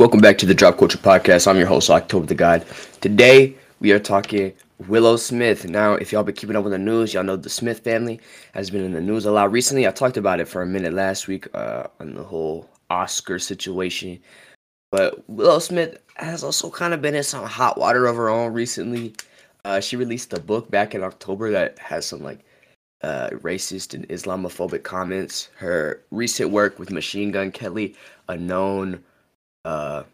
Welcome back to the Drop Culture Podcast. I'm your host, October the God. Today, we are talking Willow Smith. Now, if y'all been keeping up with the news, y'all know the Smith family has been in the news a lot recently. I talked about it for a minute last week uh, on the whole Oscar situation. But Willow Smith has also kind of been in some hot water of her own recently. Uh, she released a book back in October that has some like uh, racist and Islamophobic comments. Her recent work with Machine Gun Kelly, a known uh,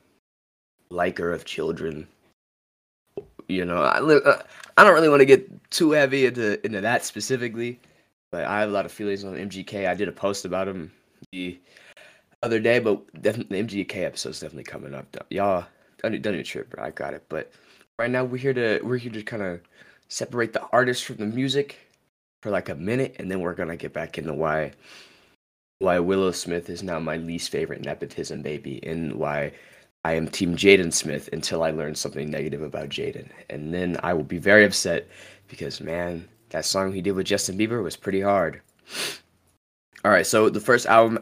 liker of children. You know, I, uh, I don't really want to get too heavy into into that specifically, but I have a lot of feelings on MGK. I did a post about him the other day, but definitely the MGK episode is definitely coming up. Y'all, don't don't even trip, bro. I got it. But right now we're here to we're here to kind of separate the artist from the music for like a minute, and then we're gonna get back into why why Willow Smith is now my least favorite nepotism baby, and why I am Team Jaden Smith until I learn something negative about Jaden, and then I will be very upset because man, that song he did with Justin Bieber was pretty hard. All right, so the first album,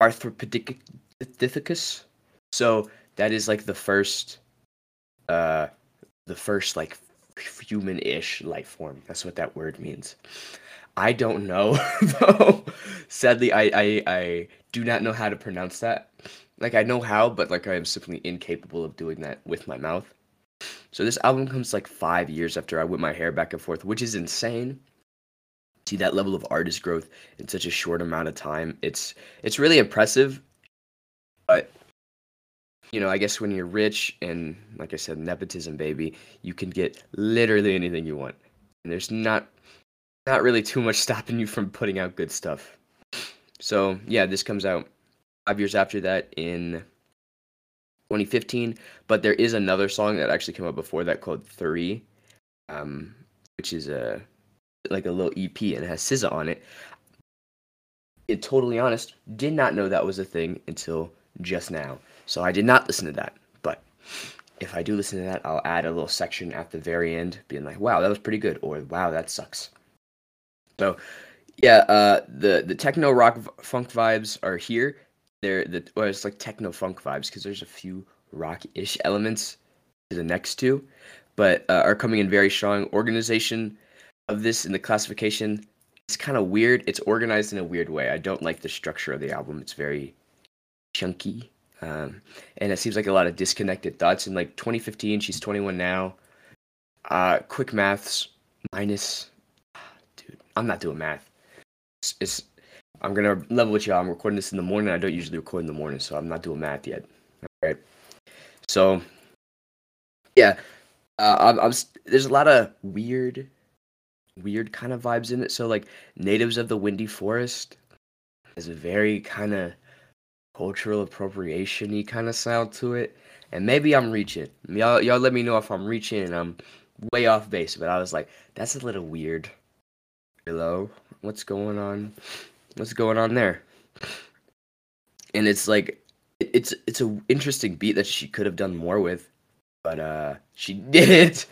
Arthropithecus. So that is like the first, uh, the first like human-ish life form. That's what that word means. I don't know though. Sadly, I, I I do not know how to pronounce that. Like I know how, but like I am simply incapable of doing that with my mouth. So this album comes like five years after I whip my hair back and forth, which is insane. See that level of artist growth in such a short amount of time. It's it's really impressive. But you know, I guess when you're rich and like I said, nepotism baby, you can get literally anything you want. And there's not not really too much stopping you from putting out good stuff. So yeah, this comes out five years after that in 2015. But there is another song that actually came out before that called Three, um, which is a like a little EP and has SZA on it. It totally honest, did not know that was a thing until just now. So I did not listen to that. But if I do listen to that, I'll add a little section at the very end, being like, "Wow, that was pretty good," or "Wow, that sucks." So, yeah, uh, the the techno rock funk vibes are here. They're the it's like techno funk vibes because there's a few rock ish elements to the next two, but uh, are coming in very strong. Organization of this in the classification it's kind of weird. It's organized in a weird way. I don't like the structure of the album. It's very chunky, um, and it seems like a lot of disconnected thoughts. In like 2015, she's 21 now. Uh, quick maths minus I'm not doing math. It's, it's I'm gonna level with y'all. I'm recording this in the morning. I don't usually record in the morning, so I'm not doing math yet. All right. So, yeah, uh, I'm, I'm, there's a lot of weird, weird kind of vibes in it. So, like, natives of the windy forest is a very kind of cultural appropriation-y kind of sound to it. And maybe I'm reaching. Y'all, y'all let me know if I'm reaching and I'm way off base. But I was like, that's a little weird hello, what's going on? What's going on there? And it's like it's it's a interesting beat that she could have done more with, but uh she didn't.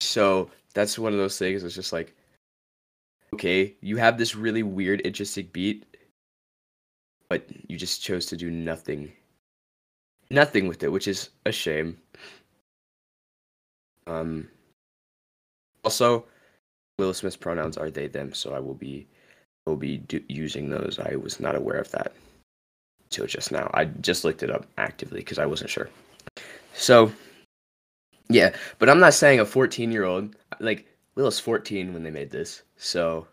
So that's one of those things. It's just like, okay, you have this really weird, interesting beat, but you just chose to do nothing, nothing with it, which is a shame. Um. Also, Will Smith's pronouns are they them, so I will be will be do- using those. I was not aware of that until just now. I just looked it up actively because I wasn't sure. So yeah, but I'm not saying a 14 year old like Will's 14 when they made this, so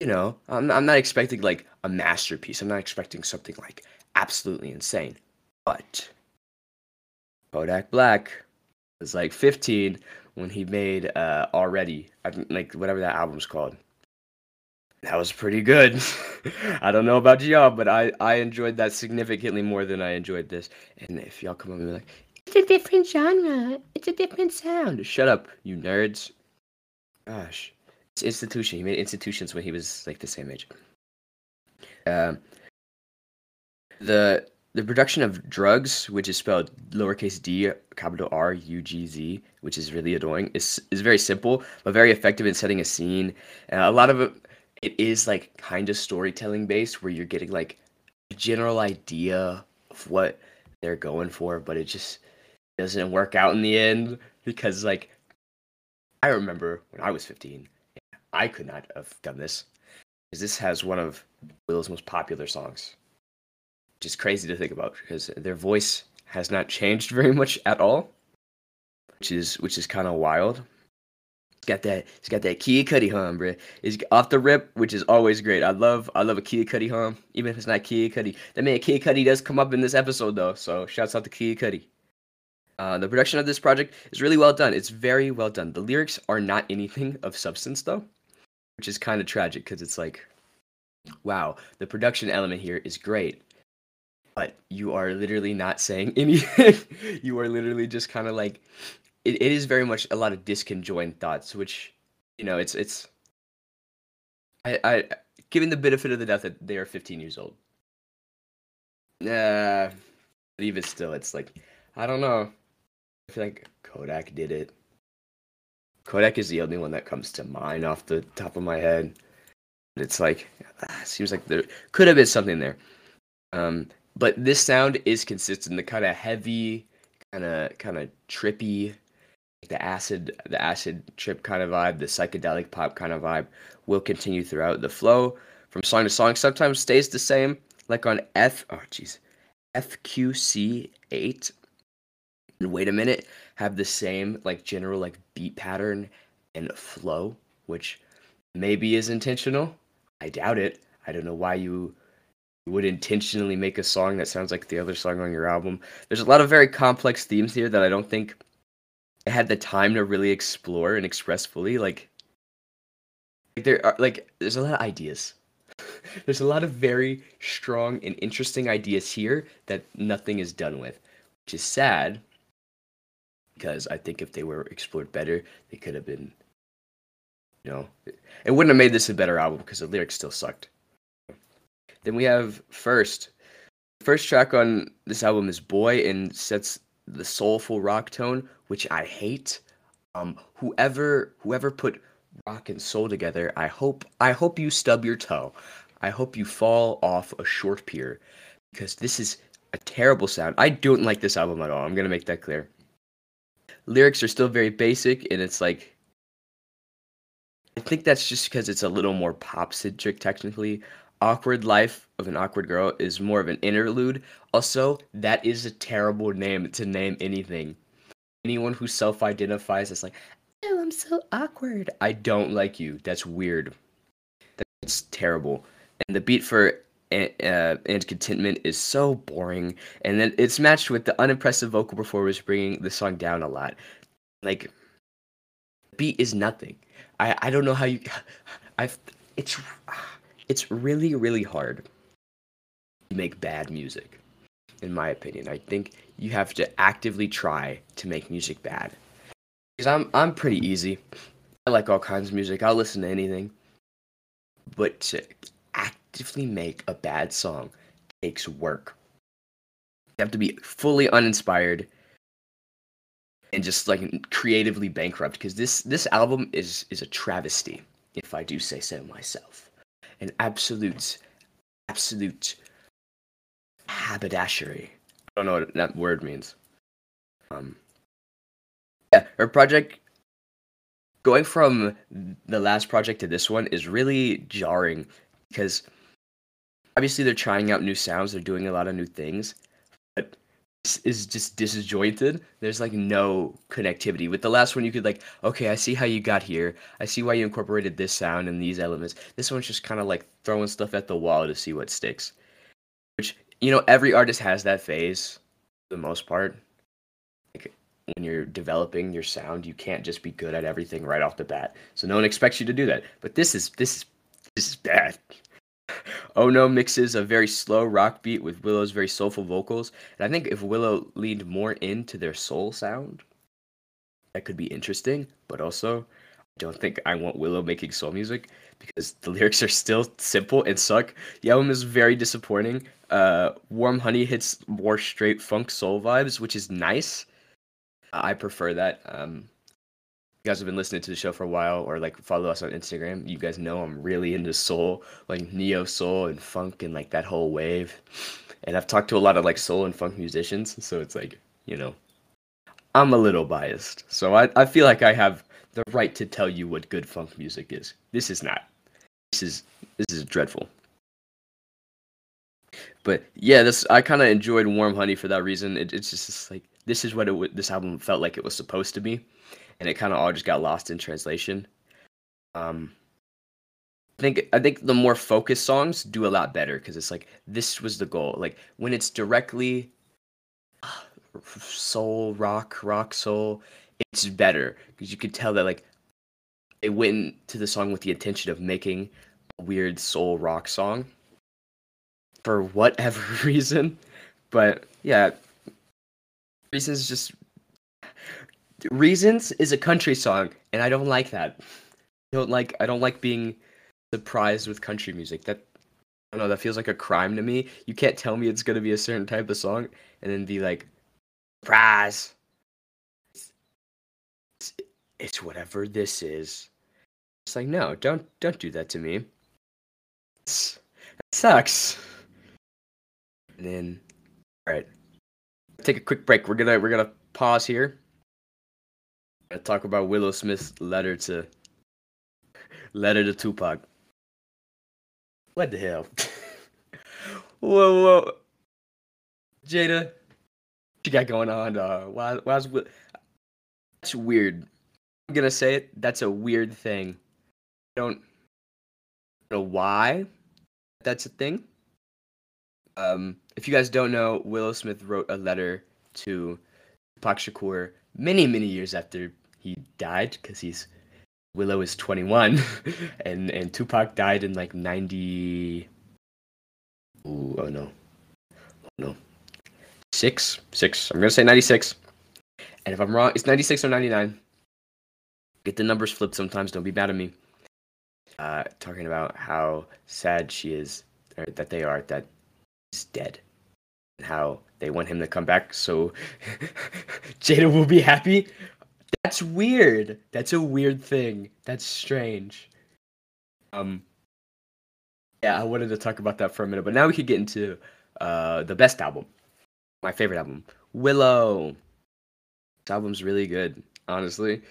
you know I'm I'm not expecting like a masterpiece. I'm not expecting something like absolutely insane, but Kodak Black was like 15 when he made uh already. Like whatever that album's called. That was pretty good. I don't know about y'all but i i enjoyed that significantly more than i enjoyed this. And if y'all come up and be like it's a different genre. It's a different sound. Shut up you nerds. Gosh. It's institution. He made institutions when he was like the same age. Um the the production of drugs, which is spelled lowercase d, capital R U G Z, which is really annoying, is is very simple but very effective in setting a scene. Uh, a lot of it, it is like kind of storytelling based, where you're getting like a general idea of what they're going for, but it just doesn't work out in the end because like I remember when I was 15, I could not have done this because this has one of Willow's most popular songs, is crazy to think about because their voice has not changed very much at all, which is which is kind of wild. It's got that it's got that Kid Cudi hum, bro. It's off the rip, which is always great. I love I love a Kid Cudi hum, even if it's not Kid Cudi. That man Kid Cudi does come up in this episode though, so shouts out to Kid Cudi. Uh, the production of this project is really well done. It's very well done. The lyrics are not anything of substance though, which is kind of tragic because it's like, wow, the production element here is great, but you are literally not saying anything. you are literally just kind of like it, it is very much a lot of disconjoined thoughts, which you know, it's it's. I, I given the benefit of the doubt that they are 15 years old. Uh, but even still, it's like I don't know. I feel like Kodak did it. Kodak is the only one that comes to mind off the top of my head. It's like ah, seems like there could have been something there. Um, but this sound is consistent. The kind of heavy, kind of kind of trippy the acid the acid trip kind of vibe, the psychedelic pop kind of vibe will continue throughout. The flow from song to song sometimes stays the same, like on F oh jeez. FQC eight and wait a minute have the same like general like beat pattern and flow, which maybe is intentional. I doubt it. I don't know why you would intentionally make a song that sounds like the other song on your album. There's a lot of very complex themes here that I don't think I had the time to really explore and express fully. Like, like there are like there's a lot of ideas. there's a lot of very strong and interesting ideas here that nothing is done with, which is sad. Because I think if they were explored better, they could have been. You know, it wouldn't have made this a better album because the lyrics still sucked. Then we have first. First track on this album is Boy and sets the soulful rock tone, which I hate. Um, whoever whoever put rock and soul together, I hope I hope you stub your toe. I hope you fall off a short pier because this is a terrible sound. I don't like this album at all. I'm gonna make that clear. Lyrics are still very basic, and it's like I think that's just because it's a little more pop centric technically. Awkward Life of an Awkward Girl is more of an interlude. Also, that is a terrible name to name anything. Anyone who self identifies as like, oh, I'm so awkward. I don't like you. That's weird. That's terrible. And the beat for uh, and contentment is so boring. And then it's matched with the unimpressive vocal performance, bringing the song down a lot. Like, beat is nothing. I I don't know how you. I've it's it's really really hard to make bad music in my opinion. I think you have to actively try to make music bad. Because i'm i'm pretty easy. I like all kinds of music. I'll listen to anything. But to actively make a bad song takes work. You have to be fully uninspired and just like creatively bankrupt. Because this this album is is a travesty if i do say so myself an absolute, absolute haberdashery. I don't know what that word means. Um, yeah, her project going from the last project to this one is really jarring because obviously they're trying out new sounds, they're doing a lot of new things, is just disjointed. There's like no connectivity. With the last one, you could like, okay, I see how you got here. I see why you incorporated this sound and these elements. This one's just kind of like throwing stuff at the wall to see what sticks. Which you know, every artist has that phase, for the most part. Like when you're developing your sound, you can't just be good at everything right off the bat. So no one expects you to do that. But this is this is this is bad. Oh No mixes a very slow rock beat with Willow's very soulful vocals. And I think if Willow leaned more into their soul sound, that could be interesting. But also, I don't think I want Willow making soul music because the lyrics are still simple and suck. The album is very disappointing. Uh, Warm Honey hits more straight funk soul vibes, which is nice. I prefer that. Um, you guys have been listening to the show for a while or like follow us on Instagram, you guys know I'm really into soul, like neo soul and funk and like that whole wave. and I've talked to a lot of like soul and funk musicians, so it's like you know, I'm a little biased. So I I feel like I have the right to tell you what good funk music is. This is not. This is this is dreadful. But yeah, this I kind of enjoyed Warm Honey for that reason. It, it's just like this is what it this album felt like it was supposed to be, and it kind of all just got lost in translation. Um, I think I think the more focused songs do a lot better because it's like this was the goal. Like when it's directly soul rock rock soul, it's better because you could tell that like they went to the song with the intention of making a weird soul rock song for whatever reason. But yeah, reasons just reasons is a country song, and I don't like that. I don't like I don't like being surprised with country music. That I don't know. That feels like a crime to me. You can't tell me it's gonna be a certain type of song and then be like, surprise. It's, it's whatever this is. It's like no, don't don't do that to me. It's, it sucks. And then, all right, take a quick break. We're gonna we're gonna pause here. Talk about Willow Smith's letter to letter to Tupac. What the hell? whoa, whoa, Jada, what you got going on? Uh, why, why's that's weird. I'm gonna say it. That's a weird thing. I don't know why that's a thing. Um, if you guys don't know, Willow Smith wrote a letter to Tupac Shakur many, many years after he died, because he's Willow is 21, and and Tupac died in like 90. Ooh, oh no, oh no, six, six. I'm gonna say 96, and if I'm wrong, it's 96 or 99. Get the numbers flipped sometimes. Don't be mad at me. Uh, talking about how sad she is, or that they are that he's dead, and how they want him to come back so Jada will be happy. That's weird. That's a weird thing. That's strange. Um Yeah, I wanted to talk about that for a minute, but now we could get into uh the best album. My favorite album. Willow. This album's really good, honestly.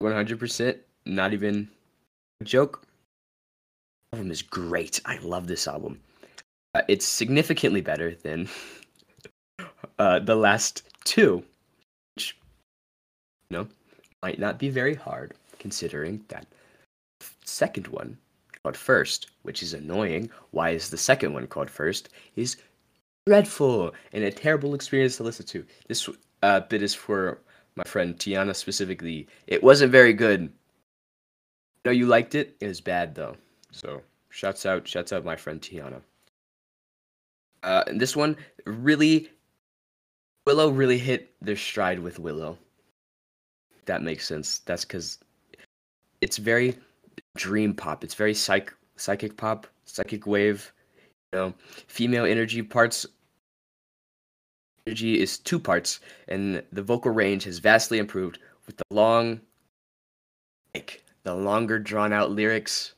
Like 100%, not even a joke. Album is great. I love this album. Uh, it's significantly better than uh, the last two, which you know might not be very hard considering that second one called first, which is annoying. Why is the second one called first? Is dreadful and a terrible experience to listen to. This uh, bit is for my friend Tiana specifically. It wasn't very good. No, you liked it. It was bad though. So shouts out, shouts out my friend Tiana. Uh, and this one really, Willow really hit their stride with Willow that makes sense. That's because it's very dream pop. It's very psych psychic pop, psychic wave. You know, female energy parts. Energy is two parts, and the vocal range has vastly improved with the long, like the longer drawn out lyrics.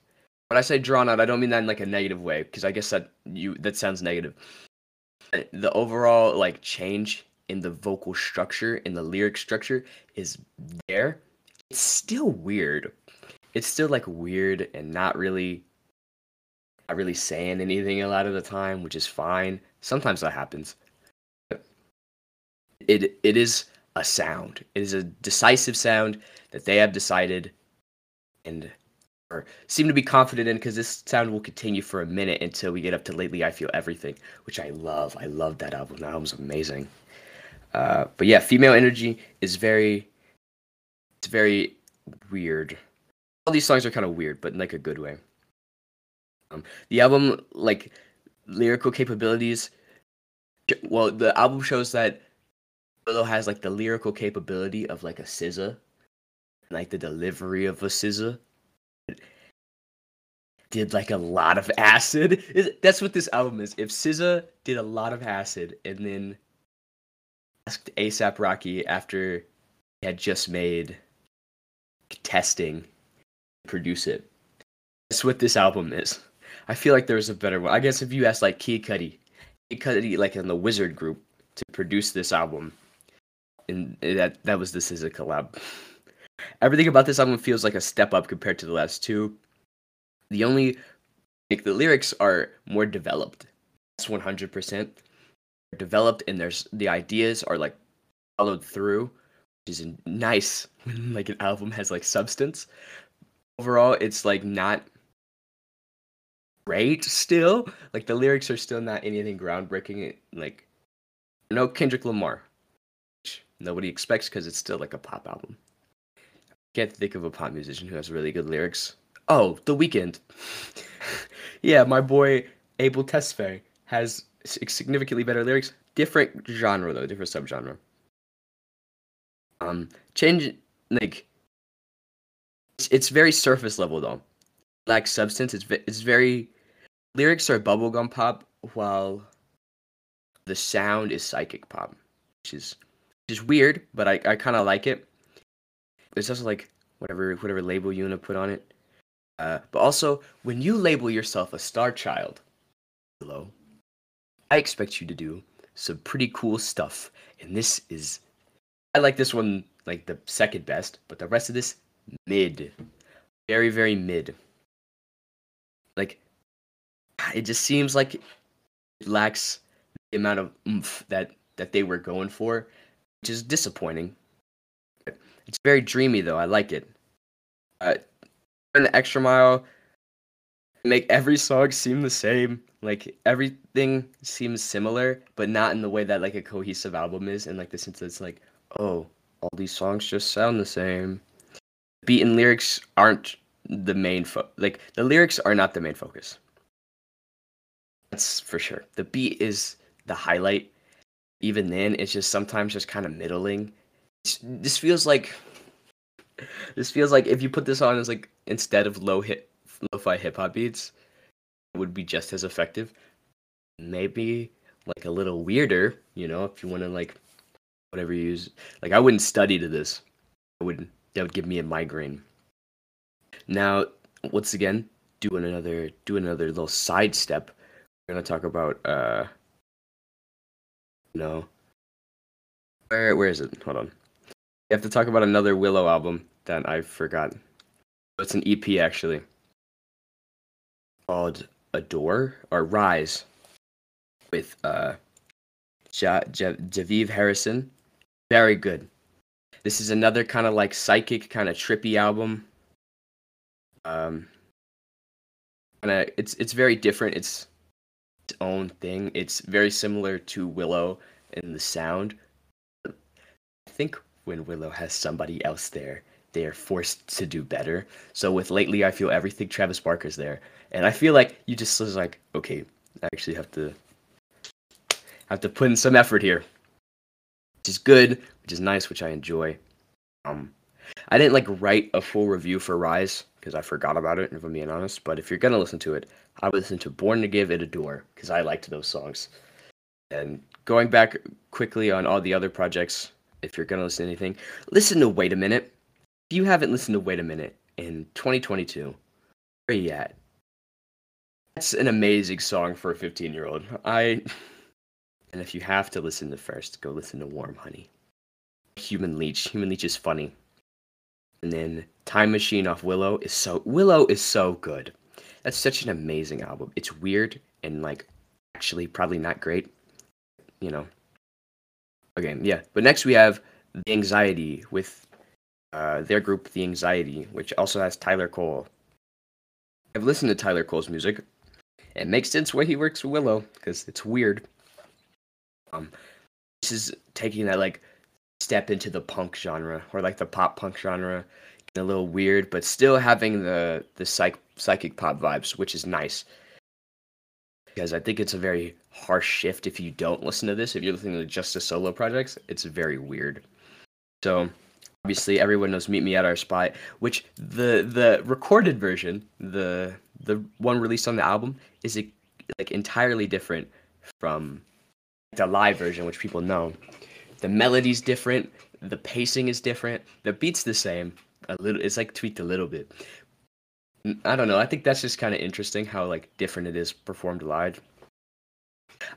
When I say drawn out, I don't mean that in like a negative way, because I guess that you that sounds negative. The overall like change in the vocal structure, in the lyric structure, is there. It's still weird. It's still like weird and not really not really saying anything a lot of the time, which is fine. Sometimes that happens. It it is a sound. It is a decisive sound that they have decided and or seem to be confident in because this sound will continue for a minute until we get up to lately I feel everything, which I love. I love that album. That album's amazing. Uh, but yeah, female energy is very, it's very weird. All these songs are kind of weird, but in like a good way. Um, the album, like lyrical capabilities, well, the album shows that Willow has like the lyrical capability of like a SZA, like the delivery of a SZA. Did like a lot of acid. That's what this album is. If SZA did a lot of acid and then asked ASAP Rocky after he had just made testing to produce it. That's what this album is. I feel like there's a better one. I guess if you ask like Kid Cudi, because he like in the Wizard Group to produce this album, and that that was this the SZA collab. Everything about this album feels like a step up compared to the last two. The only like the lyrics are more developed. That's one hundred percent developed, and there's the ideas are like followed through, which is nice. like an album has like substance. Overall, it's like not great still. Like the lyrics are still not anything groundbreaking. Like no Kendrick Lamar, nobody expects because it's still like a pop album. Can't think of a pop musician who has really good lyrics. Oh, The Weeknd. yeah, my boy Abel Tesfaye has significantly better lyrics. Different genre though, different subgenre. Um, change like it's, it's very surface level though. Lacks substance. It's it's very lyrics are bubblegum pop while the sound is psychic pop, which is which is weird, but I, I kind of like it. It's also like whatever whatever label you want to put on it. Uh, but also, when you label yourself a star child, hello, I expect you to do some pretty cool stuff. And this is, I like this one like the second best, but the rest of this mid, very very mid. Like, it just seems like it lacks the amount of oomph that that they were going for, which is disappointing. It's very dreamy though. I like it. Uh, an extra mile, make every song seem the same. Like everything seems similar, but not in the way that like a cohesive album is. And like the sense that it's like, oh, all these songs just sound the same. Beat and lyrics aren't the main fo- like the lyrics are not the main focus. That's for sure. The beat is the highlight. Even then, it's just sometimes just kind of middling. It's, this feels like this feels like if you put this on as like instead of low hit lo-fi hip hop beats, would be just as effective. Maybe like a little weirder, you know, if you want to like whatever you use. Like I wouldn't study to this. I would that would give me a migraine. Now, once again, doing another doing another little sidestep. We're gonna talk about uh no. Where where is it? Hold on. You have to talk about another Willow album that I forgot. It's an EP actually. Called Adore or Rise with uh ja- ja- Jahnavi Harrison. Very good. This is another kind of like psychic, kind of trippy album. Um, kind of it's it's very different. It's its own thing. It's very similar to Willow in the sound. I think when Willow has somebody else there, they are forced to do better. So with lately, I feel everything Travis Barker's there, and I feel like you just was like, okay, I actually have to have to put in some effort here, which is good, which is nice, which I enjoy. Um, I didn't like write a full review for Rise because I forgot about it, if I'm being honest. But if you're gonna listen to it, I would listen to Born to Give It Adore because I liked those songs. And going back quickly on all the other projects, if you're gonna listen to anything, listen to Wait a Minute. If you haven't listened to Wait a Minute in 2022, where are you at? That's an amazing song for a 15 year old. I and if you have to listen to first, go listen to Warm Honey. Human Leech. Human Leech is funny. And then Time Machine off Willow is so Willow is so good. That's such an amazing album. It's weird and like actually probably not great. You know. Okay, yeah. But next we have The Anxiety with uh, their group The Anxiety, which also has Tyler Cole. I've listened to Tyler Cole's music. It makes sense why he works with Willow, because it's weird. Um this is taking that like step into the punk genre or like the pop punk genre a little weird but still having the the psych, psychic pop vibes which is nice because i think it's a very harsh shift if you don't listen to this if you're listening to just the solo projects it's very weird so obviously everyone knows meet me at our spot which the the recorded version the the one released on the album is a, like entirely different from the live version which people know. The melody's different the pacing is different the beat's the same a little it's like tweaked a little bit. I don't know i think that's just kind of interesting how like different it is performed live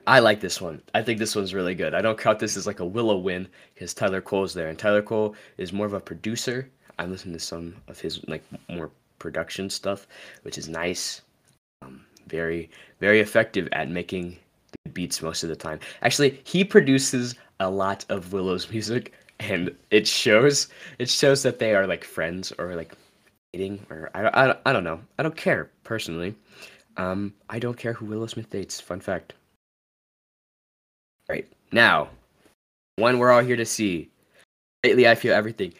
I like this one. I think this one's really good. I don't count this as like a Willow win because Tyler Cole's there, and Tyler Cole is more of a producer. I listen to some of his like more production stuff, which is nice. Um, very very effective at making beats most of the time. Actually, he produces a lot of Willow's music, and it shows. It shows that they are like friends or like dating, or I, I, I don't know. I don't care personally. Um, I don't care who Willow Smith dates. Fun fact. Right now, one we're all here to see. Lately, I feel everything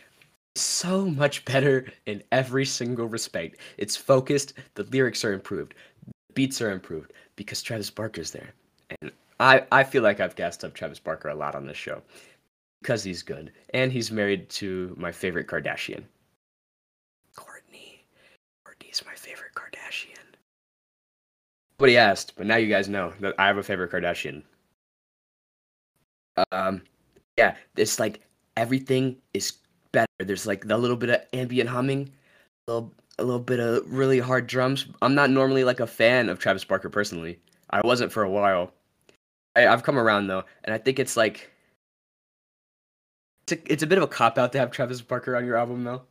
so much better in every single respect. It's focused. The lyrics are improved. The beats are improved because Travis Barker's there. And I, I feel like I've gassed up Travis Barker a lot on this show because he's good. And he's married to my favorite Kardashian. Kourtney. Kourtney's my favorite Kardashian. Nobody asked, but now you guys know that I have a favorite Kardashian. Um, yeah, it's like everything is better. There's like the little bit of ambient humming, a little, a little bit of really hard drums. I'm not normally like a fan of Travis Barker personally. I wasn't for a while. I, I've come around though, and I think it's like it's a, it's a bit of a cop out to have Travis Barker on your album though.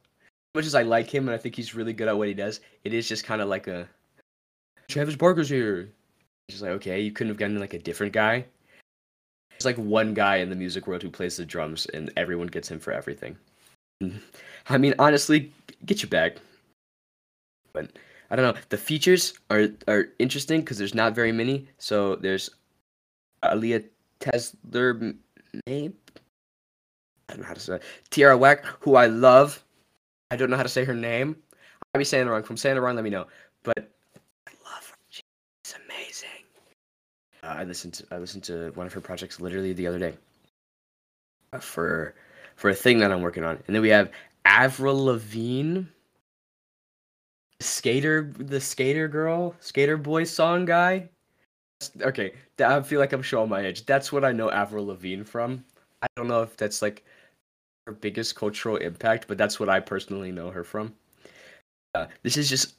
As much as I like him and I think he's really good at what he does, it is just kind of like a Travis Barker's here. Just like okay, you couldn't have gotten like a different guy. There's like one guy in the music world who plays the drums, and everyone gets him for everything. I mean, honestly, get your bag. But I don't know. The features are are interesting because there's not very many. So there's Aaliyah Tesler, maybe I don't know how to say it. Tierra Whack, who I love. I don't know how to say her name. I might be saying it wrong. If I'm saying it wrong, let me know. But I love her. She's amazing. Uh, I listened to I listened to one of her projects literally the other day. Uh, for for a thing that I'm working on, and then we have Avril Lavigne. Skater the skater girl skater boy song guy. Okay i feel like i'm showing my age. That's what i know avril lavigne from. I don't know if that's like her biggest cultural impact but that's what i personally know her from. Uh, this is just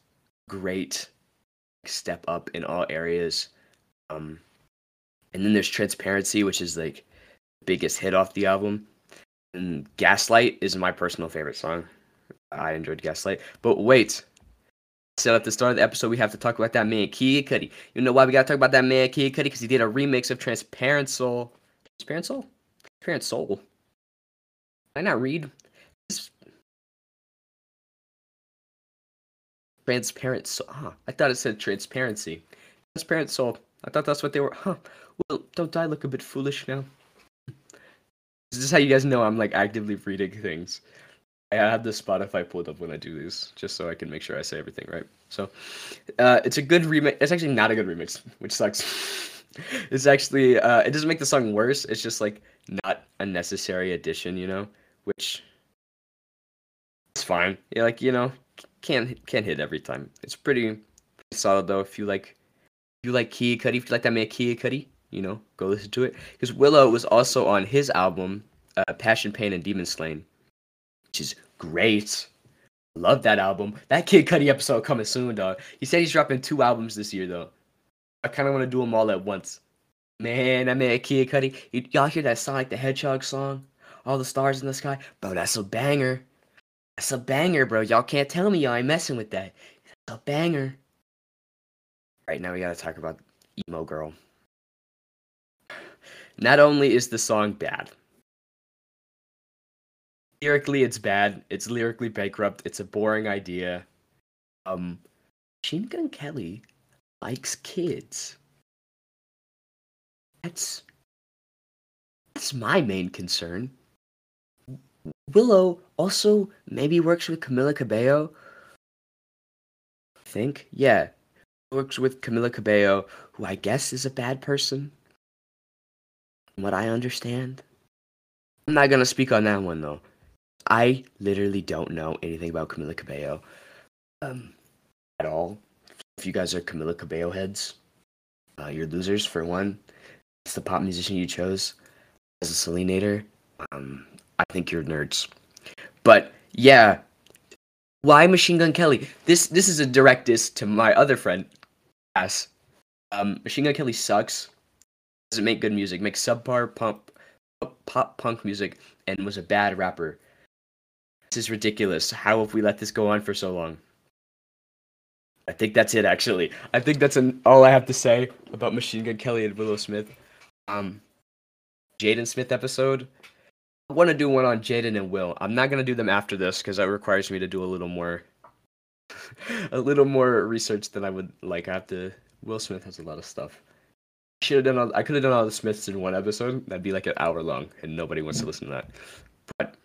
great step up in all areas. Um and then there's transparency which is like biggest hit off the album and gaslight is my personal favorite song i enjoyed gaslight but wait said at the start of the episode we have to talk about that man Kid Cudi. You know why we gotta talk about that man Kid Cudi? Because he did a remix of Transparent Soul. Transparent Soul? Transparent Soul. I not read? Transparent Soul. Huh. Ah, I thought it said transparency. Transparent Soul. I thought that's what they were. Huh. Well, don't I look a bit foolish now? This is how you guys know I'm like actively reading things. I have the Spotify pulled up when I do these, just so I can make sure I say everything right. So, uh, it's a good remix. It's actually not a good remix, which sucks. it's actually uh, it doesn't make the song worse. It's just like not a necessary addition, you know, which it's fine. Yeah, like you know, can't can't hit every time. It's pretty, solid though. If you like, you like Kid Cudi, if you like that man Kid Cudi, you know, go listen to it. Because Willow was also on his album, uh, Passion, Pain, and Demon Slayin' which is great. Love that album. That Kid Cudi episode coming soon, dog. He said he's dropping two albums this year, though. I kind of want to do them all at once. Man, I made Kid Cudi. Y- y'all hear that Sonic the Hedgehog song? All the stars in the sky? Bro, that's a banger. That's a banger, bro. Y'all can't tell me y'all ain't messing with that. That's a banger. Right now, we gotta talk about Emo Girl. Not only is the song bad, lyrically it's bad. It's lyrically bankrupt. It's a boring idea. Um, Machine Gun Kelly likes kids. That's that's my main concern. Willow also maybe works with Camila Cabello. I think, yeah, works with Camila Cabello, who I guess is a bad person. From what I understand. I'm not gonna speak on that one though. I literally don't know anything about Camila Cabello um, at all. If you guys are Camila Cabello heads, uh, you're losers for one. It's the pop musician you chose as a Selena Um, I think you're nerds. But yeah, why Machine Gun Kelly? This this is a direct diss to my other friend, Ass. Um, Machine Gun Kelly sucks. Doesn't make good music, makes subpar pump pop punk music, and was a bad rapper. This is ridiculous. How have we let this go on for so long? I think that's it. Actually, I think that's an, all I have to say about Machine Gun Kelly and Willow Smith. Um, Jaden Smith episode. I want to do one on Jaden and Will. I'm not gonna do them after this because that requires me to do a little more, a little more research than I would like. I have to. Will Smith has a lot of stuff. Should have done. I could have done all the Smiths in one episode. That'd be like an hour long, and nobody wants to listen to that. But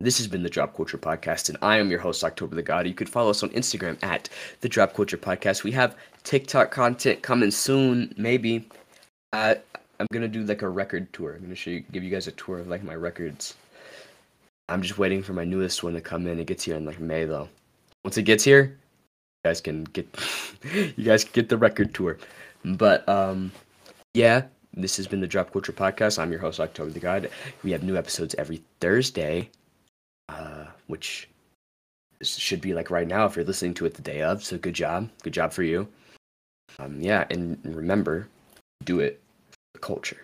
this has been the Drop Culture Podcast, and I am your host, October the God. You could follow us on Instagram at the Drop Culture Podcast. We have TikTok content coming soon, maybe. Uh, I'm gonna do like a record tour. I'm gonna show you, give you guys a tour of like my records. I'm just waiting for my newest one to come in. It gets here in like May though. Once it gets here, you guys can get you guys can get the record tour. But um, yeah, this has been the Drop Culture Podcast. I'm your host, October the God. We have new episodes every Thursday, uh, which should be like right now if you're listening to it the day of. So good job, good job for you. Um, yeah, and remember, do it culture.